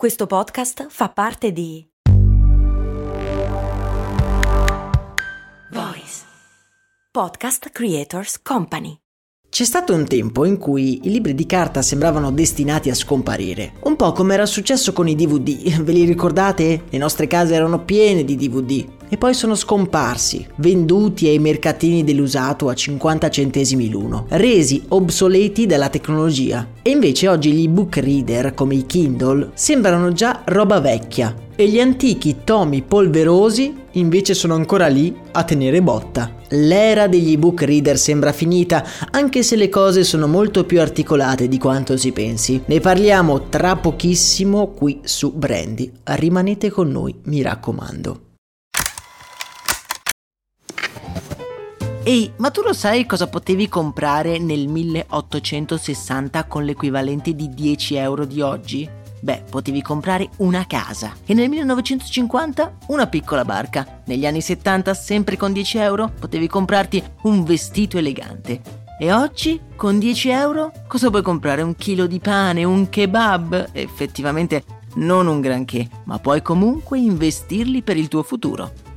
Questo podcast fa parte di Voice Podcast Creators Company. C'è stato un tempo in cui i libri di carta sembravano destinati a scomparire, un po' come era successo con i DVD, ve li ricordate? Le nostre case erano piene di DVD e poi sono scomparsi, venduti ai mercatini dell'usato a 50 centesimi l'uno, resi obsoleti dalla tecnologia. E invece oggi gli ebook reader come i Kindle sembrano già roba vecchia e gli antichi tomi polverosi invece sono ancora lì a tenere botta. L'era degli ebook reader sembra finita, anche se le cose sono molto più articolate di quanto si pensi. Ne parliamo tra pochissimo qui su Brandy. Rimanete con noi, mi raccomando. Ehi, ma tu lo sai cosa potevi comprare nel 1860 con l'equivalente di 10 euro di oggi? Beh, potevi comprare una casa e nel 1950 una piccola barca. Negli anni 70, sempre con 10 euro, potevi comprarti un vestito elegante. E oggi, con 10 euro, cosa puoi comprare? Un chilo di pane, un kebab? Effettivamente non un granché, ma puoi comunque investirli per il tuo futuro.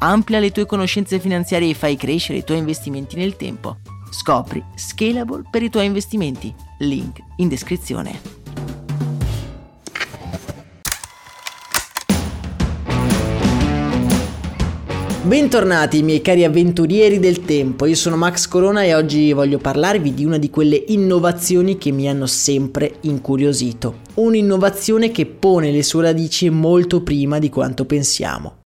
Amplia le tue conoscenze finanziarie e fai crescere i tuoi investimenti nel tempo. Scopri Scalable per i tuoi investimenti. Link in descrizione. Bentornati miei cari avventurieri del tempo, io sono Max Corona e oggi voglio parlarvi di una di quelle innovazioni che mi hanno sempre incuriosito. Un'innovazione che pone le sue radici molto prima di quanto pensiamo.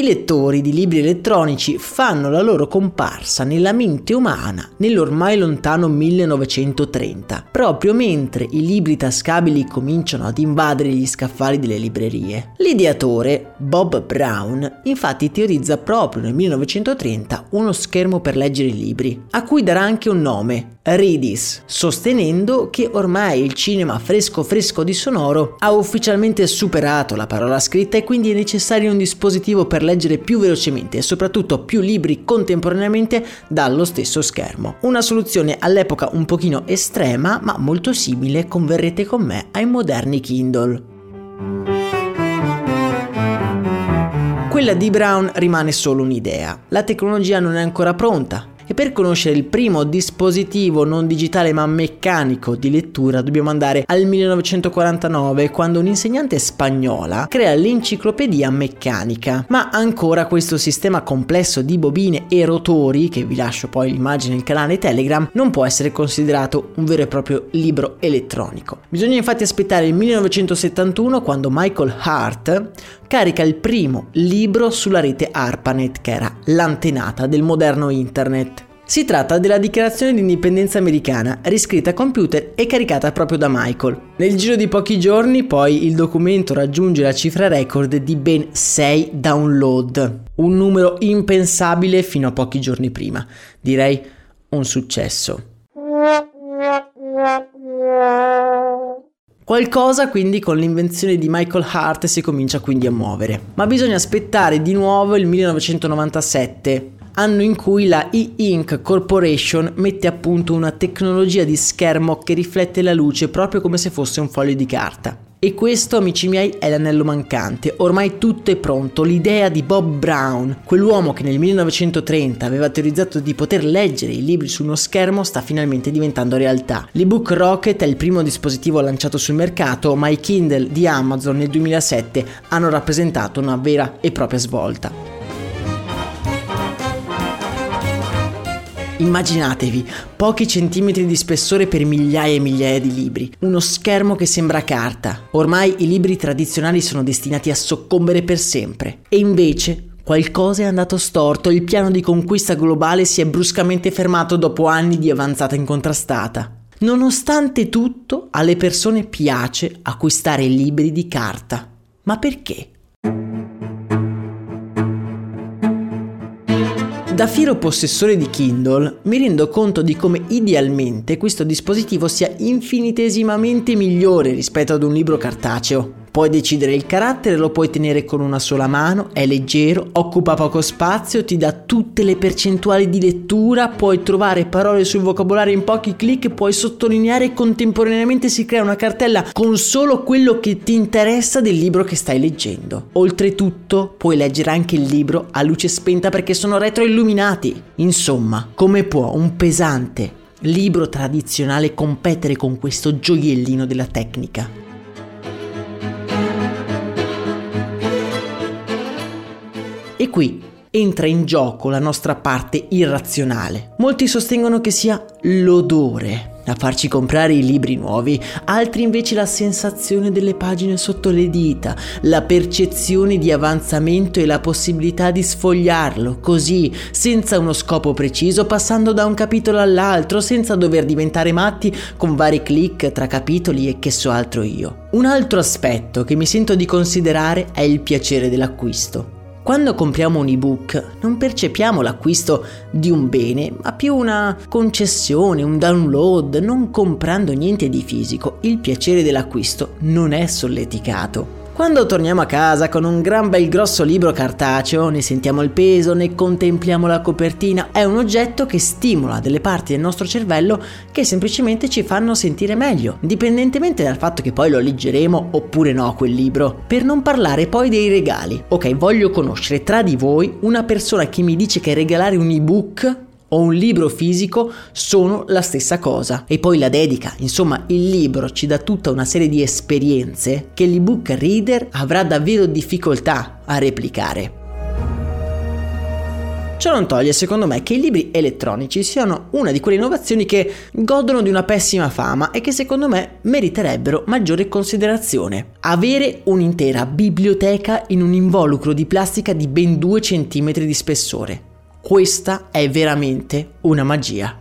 I lettori di libri elettronici fanno la loro comparsa nella mente umana nell'ormai lontano 1930, proprio mentre i libri tascabili cominciano ad invadere gli scaffali delle librerie. L'ideatore, Bob Brown, infatti teorizza proprio nel 1930 uno schermo per leggere i libri, a cui darà anche un nome, Ridis, sostenendo che ormai il cinema fresco fresco di sonoro ha ufficialmente superato la parola scritta e quindi è necessario un dispositivo per leggere più velocemente e soprattutto più libri contemporaneamente dallo stesso schermo. Una soluzione all'epoca un pochino estrema ma molto simile, converrete con me, ai moderni Kindle. Quella di Brown rimane solo un'idea. La tecnologia non è ancora pronta, e per conoscere il primo dispositivo non digitale ma meccanico di lettura dobbiamo andare al 1949 quando un'insegnante spagnola crea l'enciclopedia meccanica. Ma ancora questo sistema complesso di bobine e rotori, che vi lascio poi l'immagine nel canale Telegram, non può essere considerato un vero e proprio libro elettronico. Bisogna infatti aspettare il 1971 quando Michael Hart carica il primo libro sulla rete ARPANET che era l'antenata del moderno internet. Si tratta della dichiarazione di indipendenza americana, riscritta a computer e caricata proprio da Michael. Nel giro di pochi giorni poi il documento raggiunge la cifra record di ben 6 download, un numero impensabile fino a pochi giorni prima. Direi un successo. Qualcosa quindi con l'invenzione di Michael Hart si comincia quindi a muovere. Ma bisogna aspettare di nuovo il 1997 anno in cui la E-Ink Corporation mette a punto una tecnologia di schermo che riflette la luce proprio come se fosse un foglio di carta. E questo, amici miei, è l'anello mancante. Ormai tutto è pronto. L'idea di Bob Brown, quell'uomo che nel 1930 aveva teorizzato di poter leggere i libri su uno schermo, sta finalmente diventando realtà. L'ebook Rocket è il primo dispositivo lanciato sul mercato, ma i Kindle di Amazon nel 2007 hanno rappresentato una vera e propria svolta. Immaginatevi pochi centimetri di spessore per migliaia e migliaia di libri, uno schermo che sembra carta. Ormai i libri tradizionali sono destinati a soccombere per sempre. E invece Qualcosa è andato storto, il piano di conquista globale si è bruscamente fermato dopo anni di avanzata incontrastata. Nonostante tutto, alle persone piace acquistare libri di carta. Ma perché? Da fiero possessore di Kindle mi rendo conto di come idealmente questo dispositivo sia infinitesimamente migliore rispetto ad un libro cartaceo. Puoi decidere il carattere, lo puoi tenere con una sola mano, è leggero, occupa poco spazio, ti dà tutte le percentuali di lettura, puoi trovare parole sul vocabolario in pochi clic, puoi sottolineare e contemporaneamente si crea una cartella con solo quello che ti interessa del libro che stai leggendo. Oltretutto puoi leggere anche il libro a luce spenta perché sono retroilluminati. Insomma, come può un pesante libro tradizionale competere con questo gioiellino della tecnica? E qui entra in gioco la nostra parte irrazionale. Molti sostengono che sia l'odore a farci comprare i libri nuovi, altri invece la sensazione delle pagine sotto le dita, la percezione di avanzamento e la possibilità di sfogliarlo così, senza uno scopo preciso, passando da un capitolo all'altro, senza dover diventare matti con vari clic tra capitoli e che so altro io. Un altro aspetto che mi sento di considerare è il piacere dell'acquisto. Quando compriamo un ebook non percepiamo l'acquisto di un bene, ma più una concessione, un download, non comprando niente di fisico. Il piacere dell'acquisto non è solleticato. Quando torniamo a casa con un gran bel grosso libro cartaceo, ne sentiamo il peso, ne contempliamo la copertina, è un oggetto che stimola delle parti del nostro cervello che semplicemente ci fanno sentire meglio, indipendentemente dal fatto che poi lo leggeremo oppure no quel libro. Per non parlare poi dei regali. Ok, voglio conoscere tra di voi una persona che mi dice che regalare un ebook o un libro fisico sono la stessa cosa. E poi la dedica, insomma il libro ci dà tutta una serie di esperienze che l'ebook reader avrà davvero difficoltà a replicare. Ciò non toglie, secondo me, che i libri elettronici siano una di quelle innovazioni che godono di una pessima fama e che secondo me meriterebbero maggiore considerazione. Avere un'intera biblioteca in un involucro di plastica di ben 2 cm di spessore. Questa è veramente una magia.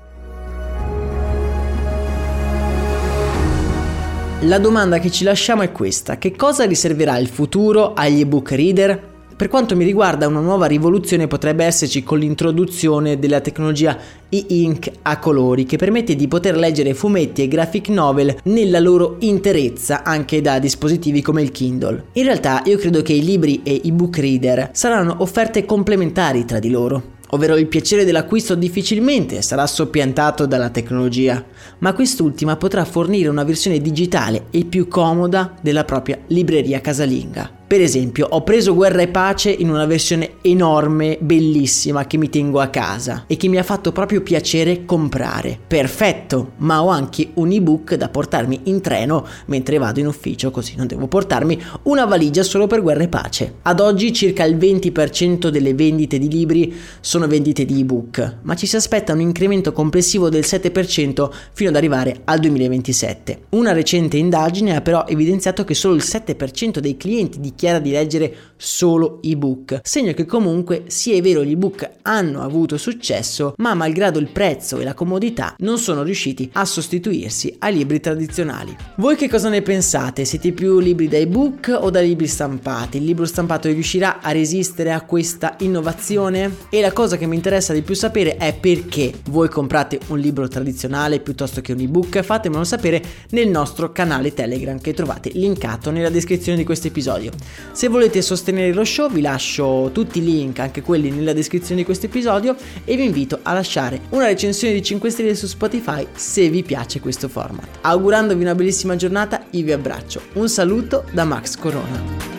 La domanda che ci lasciamo è questa, che cosa riserverà il futuro agli ebook reader? Per quanto mi riguarda una nuova rivoluzione potrebbe esserci con l'introduzione della tecnologia e-ink a colori che permette di poter leggere fumetti e graphic novel nella loro interezza anche da dispositivi come il Kindle. In realtà io credo che i libri e i book reader saranno offerte complementari tra di loro ovvero il piacere dell'acquisto difficilmente sarà soppiantato dalla tecnologia, ma quest'ultima potrà fornire una versione digitale e più comoda della propria libreria casalinga. Per esempio, ho preso Guerra e Pace in una versione enorme, bellissima, che mi tengo a casa e che mi ha fatto proprio piacere comprare. Perfetto, ma ho anche un ebook da portarmi in treno mentre vado in ufficio, così non devo portarmi una valigia solo per Guerra e Pace. Ad oggi circa il 20% delle vendite di libri sono vendite di ebook, ma ci si aspetta un incremento complessivo del 7% fino ad arrivare al 2027. Una recente indagine ha però evidenziato che solo il 7% dei clienti di dichiara di leggere solo ebook, segno che comunque sì è vero gli ebook hanno avuto successo, ma malgrado il prezzo e la comodità non sono riusciti a sostituirsi ai libri tradizionali. Voi che cosa ne pensate? Siete più libri da ebook o da libri stampati? Il libro stampato riuscirà a resistere a questa innovazione? E la cosa che mi interessa di più sapere è perché voi comprate un libro tradizionale piuttosto che un ebook? Fatemelo sapere nel nostro canale Telegram che trovate linkato nella descrizione di questo episodio. Se volete sostenere lo show vi lascio tutti i link, anche quelli nella descrizione di questo episodio e vi invito a lasciare una recensione di 5 stelle su Spotify se vi piace questo format. Augurandovi una bellissima giornata, io vi abbraccio. Un saluto da Max Corona.